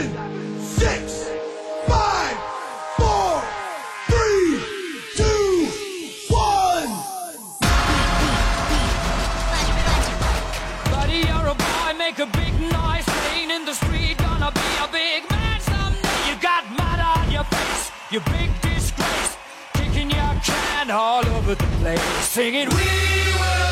seven, six, five, four, three, two, one. Buddy, you're a boy, make a big noise, playing in the street, gonna be a big man someday. You got mud on your face, you big disgrace, kicking your can all over the place, singing, We will,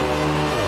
あ。